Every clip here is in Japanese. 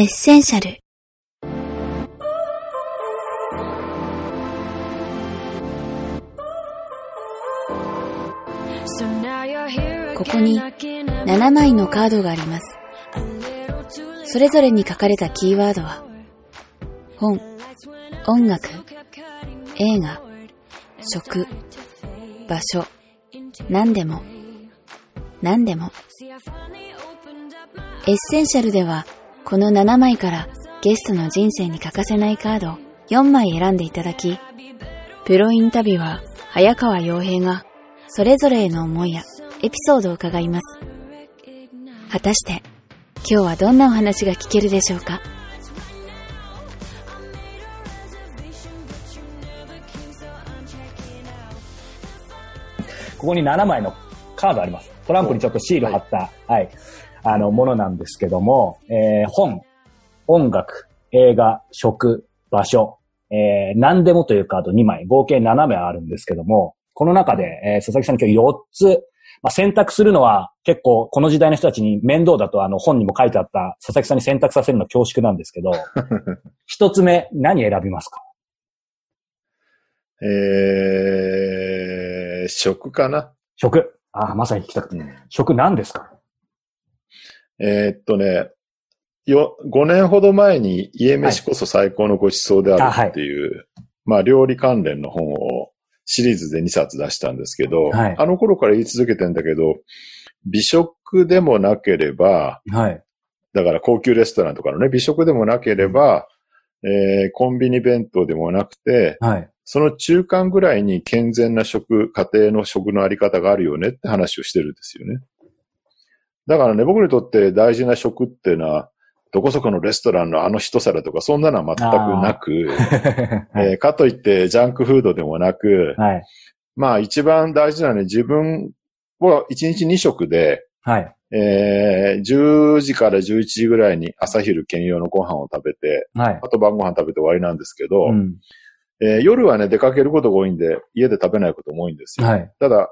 エッセンシャルここに7枚のカードがあります。それぞれに書かれたキーワードは、本、音楽、映画、食、場所、何でも、何でも。エッセンシャルでは、この7枚からゲストの人生に欠かせないカードを4枚選んでいただき、プロインタビュアー、早川洋平が、それぞれへの思いやエピソードを伺います。果たして、今日はどんなお話が聞けるでしょうか？ここに7枚のカードあります。トランプにちょっとシール貼った、はい、あの、ものなんですけども、えー本、音楽、映画、食、場所、えー何でもというカード2枚、合計7枚あるんですけども、この中で、えー佐々木さん今日4つ、まあ、選択するのは結構この時代の人たちに面倒だとあの本にも書いてあった佐々木さんに選択させるの恐縮なんですけど、一つ目何選びますか？えー、食かな？食。ああ、まさに聞きたくて。食何ですか？えーっとね、よ、5年ほど前に家飯こそ最高のご馳走であるっていう、まあ料理関連の本をシリーズで2冊出したんですけど、はいあの頃から言い続けてんだけど、美食でもなければ、はい。だから高級レストランとかのね、美食でもなければ、えーコンビニ弁当でもなくて、はい。その中間ぐらいに健全な食、家庭の食のあり方があるよねって話をしてるんですよね。だからね、僕にとって大事な食っていうのは、どこそこのレストランのあの一皿とか、そんなのは全くなく、はい。えーかといってジャンクフードでもなく、はい。まあ一番大事なのは自分は1日2食で、はい。えー10時から11時ぐらいに朝昼兼用のご飯を食べて、はい。あと晩ご飯食べて終わりなんですけど、うん。えー夜はね、出かけることが多いんで、家で食べないことも多いんですよ。はい。ただ、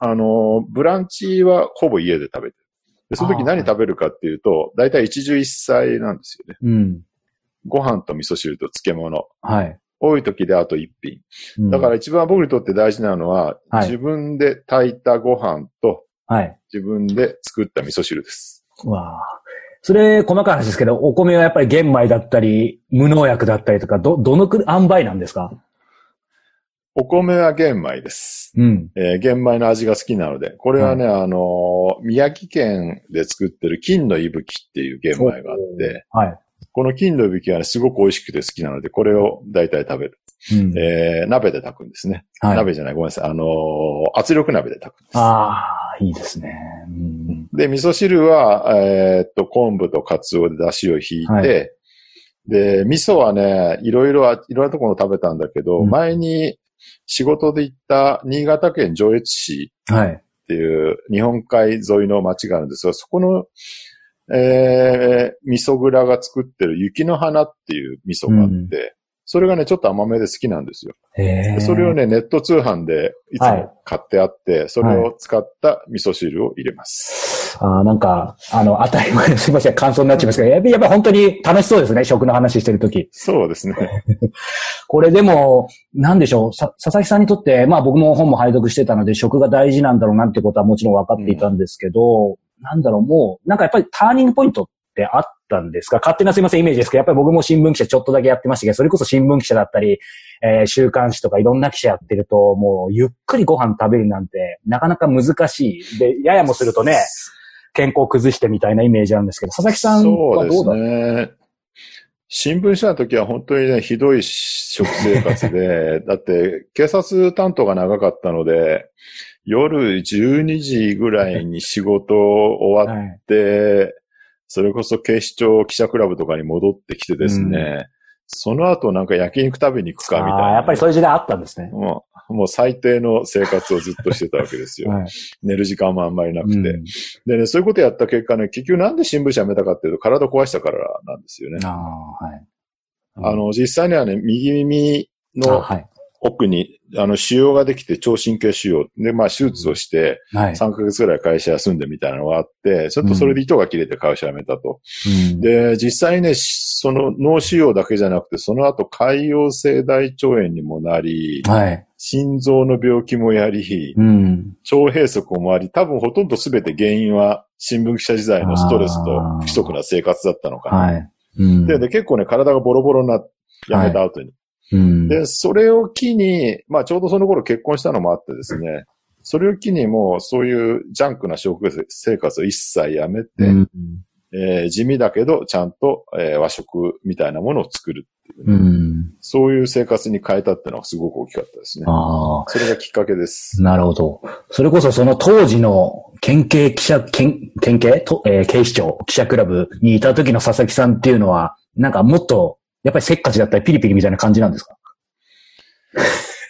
あのー、ブランチはほぼ家で食べてる。でその時何食べるかっていうと、だいたい一汁一菜なんですよね。うん。ご飯と味噌汁と漬物。はい。多い時であと一品。うんだから、一番僕にとって大事なのは、はい自分で炊いたご飯とはい。自分で作った味噌汁です。わあ。それ、細かい話ですけど、お米はやっぱり玄米だったり、無農薬だったりとか、ど、どのくらい、塩梅なんですか？お米は玄米です。うん。えー玄米の味が好きなので、これはね、あのー宮城県で作ってる金の息吹っていう玄米があって、はい。この金の息吹はね、すごく美味しくて好きなので、これを大体食べる。うん。えー鍋で炊くんですね。はい。鍋じゃない、ごめんなさい。あのー圧力鍋で炊くんです。ああ、いいですね。うん。で、味噌汁は、えーっと、昆布とカツオで出汁を引いて、はいで、味噌はね、いろいろあ、いろんなところ食べたんだけど、うん前に仕事で行った新潟県上越市はい。っていう日本海沿いの町があるんですが、そこの、えー、味噌蔵が作ってる雪の花っていう味噌があって、それがね、ちょっと甘めで好きなんですよ。それをね、ネット通販でいつはいも買ってあって、それを使った味噌汁を入れます。ああ、なんか、あの、当たり前で すいません、感想になっちゃいますけど、やっぱやっぱ本当に楽しそうですね、食の話してるとき。そうですね。これでも、なんでしょう、さ佐々木さんにとって、まあ僕も本も拝読してたので、食が大事なんだろうなってことはもちろん分かっていたんですけど、なんだろう、もう、なんかやっぱりターニングポイントってあったんですか？勝手なすいません、イメージですけど、やっぱり僕も新聞記者ちょっとだけやってましたけど、それこそ新聞記者だったり、えー週刊誌とかいろんな記者やってると、もうゆっくりご飯食べるなんて、なかなか難しい。で、ややもするとね、健康崩してみたいなイメージなんですけど、佐々木さんそうですはどうだね。新聞社の時は本当にね、ひどい食生活で、だって警察担当が長かったので、夜12時ぐらいに仕事終わっはい。て、それこそ警視庁記者クラブとかに戻ってきてですね、その後なんか焼肉食べに行くかみたいな。あーやっぱりそういう時代あったんですね。もう、もう最低の生活をずっとしてたわけですよ。はい。寝る時間もあんまりなくて。うんでね、そういうことやった結果ね、結局なんで新聞社辞めたかっていうと体壊したからなんですよね。ああ、はい。あの、実際にはね、右耳あのはい。奥に、あの、腫瘍ができて、超神経腫瘍。で、まあ、手術をして、はい。3ヶ月ぐらい会社休んでみたいなのがあって、ちょっとそれで糸が切れて会社辞めたと。うん、で、実際ね、しその脳腫瘍だけじゃなくて、その後潰瘍性大腸炎にもなり、はい。心臓の病気もやり、うん。腸閉塞もあり、多分ほとんど全て原因は新聞記者時代のストレスと不規則な生活だったのかな。はい。うん。でで、結構ね、体がボロボロになって、辞めた後に。うん、で、それを機に、まあちょうどその頃結婚したのもあってですね、それを機にもうそういうジャンクな食生活を一切やめて、うん。えー地味だけどちゃんと、えー和食みたいなものを作るうん。そういう生活に変えたっていうのはすごく大きかったですね。ああ。それがきっかけです。なるほど。それこそその当時の県警記者、県、県警？と、えー警視庁記者クラブにいた時の佐々木さんっていうのは、なんかもっと、やっぱりせっかちだったりピリピリみたいな感じなんですか？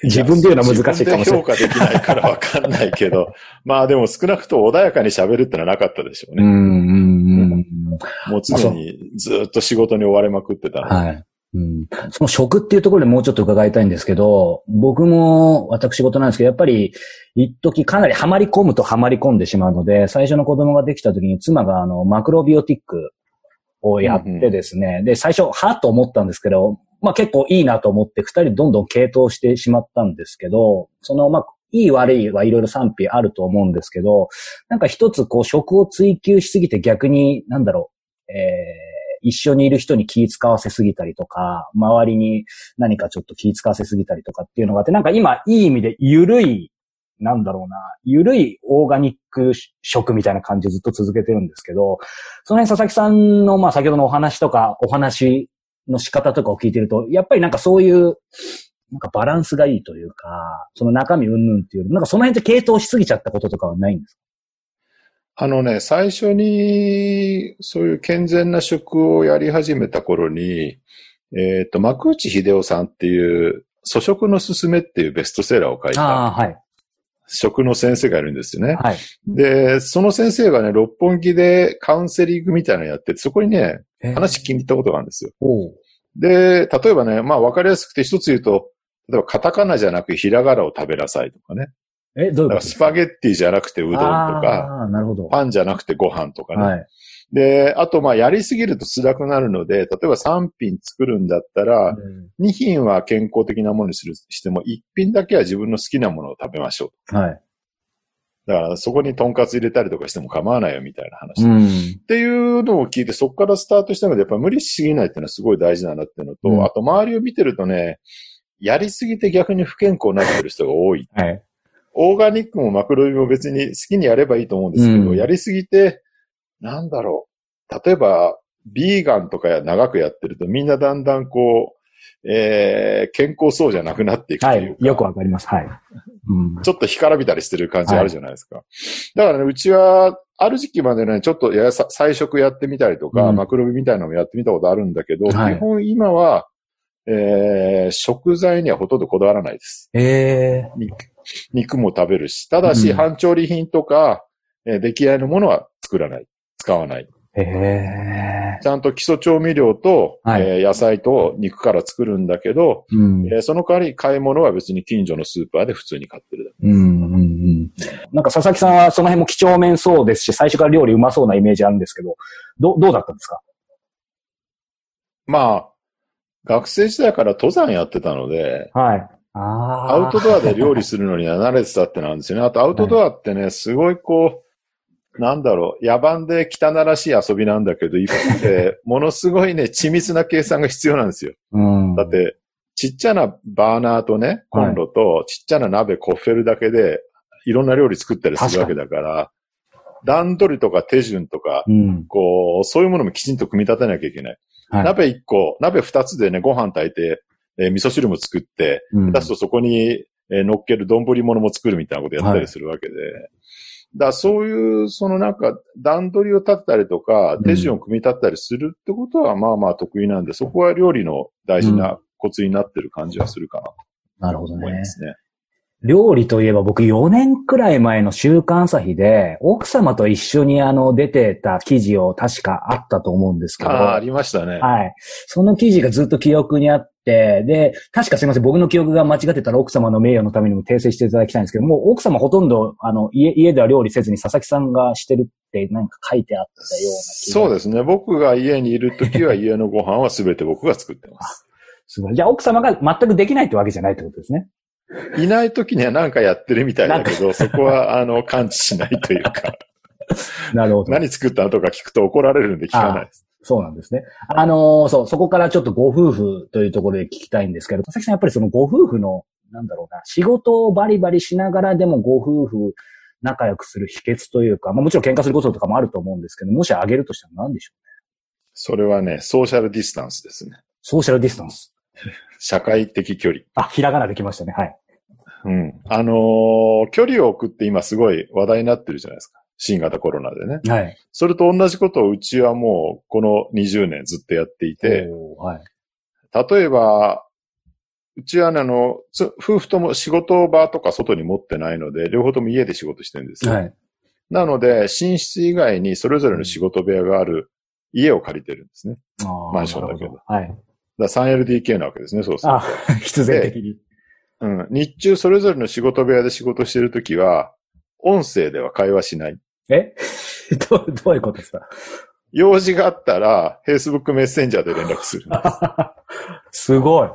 自分で言うのは難しいかもしれない。評価できないからわかんないけど、まあでも少なくとも穏やかに喋るってのはなかったでしょうね。うん、うん、うん。もう常にずっと仕事に追われまくってたので。はい。うん、その食っていうところでもうちょっと伺いたいんですけど、僕も私事なんですけど、やっぱり一時かなりハマり込むとハマり込んでしまうので、最初の子供ができた時に妻があのマクロビオティックをやってですね、で、最初、はと思ったんですけど、まあ結構いいなと思って二人どんどん傾倒してしまったんですけど、そのまあ、いい悪いはいろいろ賛否あると思うんですけど、なんか一つこう食を追求しすぎて逆に、なんだろう、えー一緒にいる人に気使わせすぎたりとか、周りに何かちょっと気使わせすぎたりとかっていうのがあって、なんか今いい意味で緩い、なんだろうな、緩いオーガニック食みたいな感じずっと続けてるんですけど、その辺佐々木さんの、まあ先ほどのお話とか、お話の仕方とかを聞いてると、やっぱりなんかそういう、なんかバランスがいいというか、その中身云々っていうより、なんかその辺って系統しすぎちゃったこととかはないんですか？あのね、最初に、そういう健全な食をやり始めた頃に、えっ、と、幕内秀夫さんっていう、粗食のすすめっていうベストセラーを書いたはい。食の先生がいるんですよね。はい。で、その先生がね、六本木でカウンセリングみたいなのやってて、そこにね、話聞きに行ったことがあるんですよ。で、例えばね、まあ分かりやすくて一つ言うと、例えばカタカナじゃなくひらがなを食べなさいとかね。え、どういうこと？スパゲッティじゃなくてうどんとか、なるほど。パンじゃなくてご飯とかね。はい。で、あとまあやりすぎると辛くなるので、例えば3品作るんだったら、2品は健康的なものにするしても、1品だけは自分の好きなものを食べましょう。はい。だからそこにトンカツ入れたりとかしても構わないよみたいな話。っうん。ていうのを聞いて、そこからスタートしたので、やっぱ無理しすぎないっていうのはすごい大事だなっていうのと、うんあと周りを見てるとね、やりすぎて逆に不健康になってる人が多い。はい。オーガニックもマクロビも別に好きにやればいいと思うんですけど、うんやりすぎて、なんだろう。例えば、ビーガンとかや長くやってるとみんなだんだんこう、えー、健康そうじゃなくなっていくとはい。いうか、よくわかります。はい。うん。ちょっと干からびたりしてる感じがあるじゃないですか。だからね、うちは、ある時期までね、ちょっとやさ菜食やってみたりとか、うんマクロビみたいなのもやってみたことあるんだけど、はい基本今は、えー、食材にはほとんどこだわらないです。ええ肉肉も食べるし、ただし、うん半調理品とか、えー出来合いのものは作らない。使わない。ええちゃんと基礎調味料と、はいえー野菜と肉から作るんだけど、うん。えーその代わり買い物は別に近所のスーパーで普通に買ってるだけ。うん、うん、うん。なんか佐々木さんはその辺も几帳面そうですし、最初から料理うまそうなイメージあるんですけど、ど、どうだったんですか？まあ、学生時代から登山やってたので、はい。アウトドアで料理するのには慣れてたってなんですよね。あとアウトドアってね、すごいこう、なんだろう、野蛮で汚らしい遊びなんだけど、一方で、ものすごいね、緻密な計算が必要なんですよ。うん。だって、ちっちゃなバーナーとね、コンロと、ちっちゃな鍋、コッフェルだけで、いろんな料理作ったりするわけだから、段取りとか手順とか、うん。こう、そういうものもきちんと組み立てなきゃいけない。はい。鍋1個、鍋2つでね、ご飯炊いて、えー味噌汁も作って、うん出すとそこに、えー乗っける丼物も作るみたいなことやったりするわけで。だからそういう、そのなんか、段取りを立てたりとかうん、手順を組み立てたりするってことは、まあまあ得意なんで、そこは料理の大事なコツになってる感じはするかなとなるほどね思いま。すね。料理といえば僕4年くらい前の週刊朝日で、奥様と一緒にあの出てた記事を確かあったと思うんですけど、ああ、ありましたね。はい。その記事がずっと記憶にあって、で、確かすいません、僕の記憶が間違ってたら奥様の名誉のためにも訂正していただきたいんですけども、奥様ほとんど、あの、家、家では料理せずに佐々木さんがしてるってなんか書いてあったような。そうですね。僕が家にいるときは家のご飯は全て僕が作ってます。すごい。じゃあ奥様が全くできないってわけじゃないってことですね。いないときには何かやってるみたいだけど、そこは、あの、感知しないというか、なるほど。何作ったのとか聞くと怒られるんで聞かないです。そうなんですね。あのーそう、そこからちょっとご夫婦というところで聞きたいんですけど、佐々木さんやっぱりそのご夫婦の、なんだろうな、仕事をバリバリしながらでもご夫婦仲良くする秘訣というか、まあもちろん喧嘩することとかもあると思うんですけど、もしあげるとしたら何でしょうそれはね、ソーシャルディスタンスですね。ソーシャルディスタンス。社会的距離。あ、ひらがなできましたね。はい。うん。あのー距離を置くって今すごい話題になってるじゃないですか。新型コロナでね。はい。それと同じことをうちはもうこの20年ずっとやっていて、はい。例えば、うちはね、あの、つ夫婦とも仕事場とか外に持ってないので、両方とも家で仕事してるんですよ。はい。なので、寝室以外にそれぞれの仕事部屋がある家を借りてるんですね。あーマンションだけどはい。だから 3LDK なわけですね、そうするとあ、必然的に。うん。日中それぞれの仕事部屋で仕事してるときは、音声では会話しない。え？どう、どういうことですか？用事があったら、Facebook メッセンジャーで連絡するんです。すごい。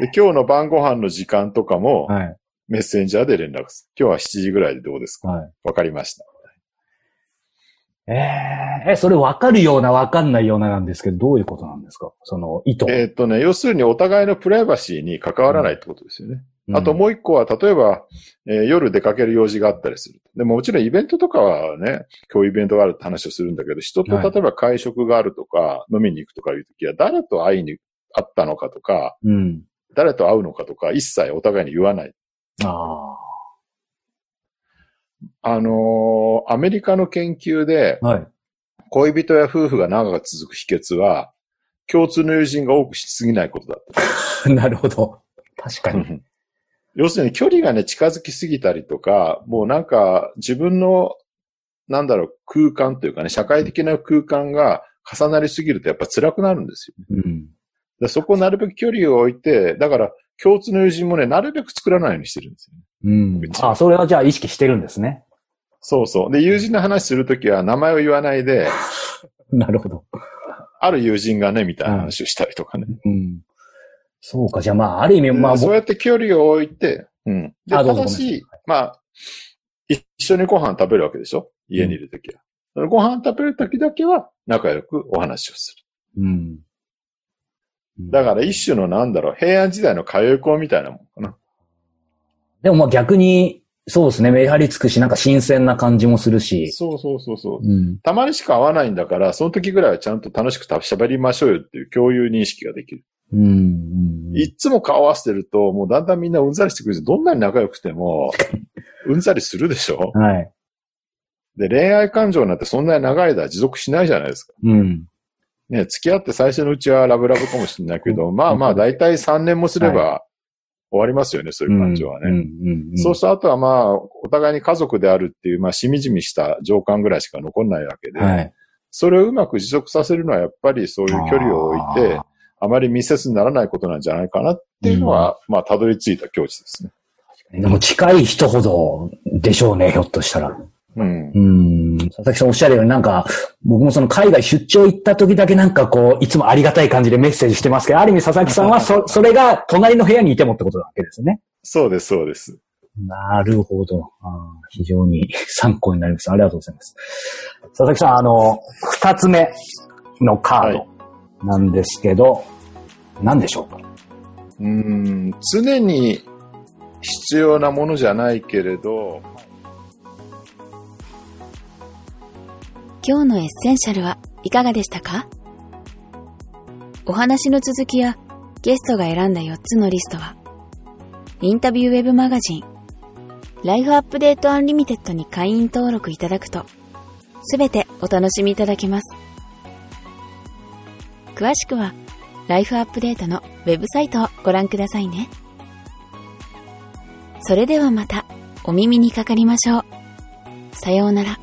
で、今日の晩ご飯の時間とかも、はい。メッセンジャーで連絡する。今日は7時ぐらいでどうですか？はい。わかりました。えええ、それ分かるような分かんないようななんですけど、どういうことなんですか？その意図。えーっとね、要するにお互いのプライバシーに関わらないってことですよね。あとうもう一個は、例えば、えー夜出かける用事があったりする。でももちろんイベントとかはね、今日イベントがあるって話をするんだけど、人とはい例えば会食があるとか、飲みに行くとかいうときは、誰と会いに会ったのかとか、ん。うん。誰と会うのかとか、一切お互いに言わない。ああのーアメリカの研究であ。、はい。恋人や夫婦が長く続く秘訣は、共通の友人が多くしすぎないことだっ なるほど。確かた。に。要するに距離がね、近づきすぎたりとか、もうなんか自分の、なんだろう、空間というかね、社会的な空間が重なりすぎるとやっぱ辛くなるんですよね。うん。でそこをなるべく距離を置いて、だから共通の友人もね、なるべく作らないようにしてるんですよね。うん別。にあ、それはじゃあ意識してるんですね。そうそう。で、友人の話するときは名前を言わないで、なるほど。ある友人がね、みたいな話をしたりとかね。うん。そうか。じゃあまあ、ある意味、まあ、そうやって距離を置いて、うん。で、ただし、まあ、一緒にご飯食べるわけでしょ？家にいるときは。そのご飯食べるときだけは仲良くお話をする。うん。だから一種のなんだろう、平安時代の通い子みたいなもんかな。でもまあ逆に、そうですね。メリハリつくし、なんか新鮮な感じもするし。そうそうそうそう。うん。たまにしか会わないんだから、その時ぐらいはちゃんと楽しく喋りましょうよっていう共有認識ができる。うん。うん。いっつも顔合わせてると、もうだんだんみんなうんざりしてくるし、どんなに仲良くても、うんざりするでしょ？はい。で、恋愛感情なんてそんなに長い間持続しないじゃないですか。うん。ね、付き合って最初のうちはラブラブかもしれないけど、まあまあ、だいたい3年もすれば終わりますよね、そういう感情はね。そうした後はまあ、お互いに家族であるっていう、まあ、しみじみした情感ぐらいしか残んないわけで、はい。それをうまく持続させるのはやっぱりそういう距離を置いて、あまり密接にならないことなんじゃないかなっていうのは、まあ、たどり着いた境地ですね。でも近い人ほどでしょうね、ひょっとしたら。うん。うん。佐々木さんおっしゃるようになんか、僕もその海外出張行った時だけなんかこう、いつもありがたい感じでメッセージしてますけど、ある意味佐々木さんはそ、それが隣の部屋にいてもってことなわけですよね。そうです、そうです。なるほど。あー非常に参考になります。ありがとうございます。佐々木さん、あの、二つ目のカードなんですけど、何でしょうか？うん、常に必要なものじゃないけれど、今日のエッセンシャルはいかがでしたか？お話の続きやゲストが選んだ4つのリストは、インタビューウェブマガジン、 Life Update Unlimited に会員登録いただくと、すべてお楽しみいただけます。詳しくは、ライフアップデートのウェブサイトをご覧くださいね。それではまたお耳にかかりましょう。さようなら。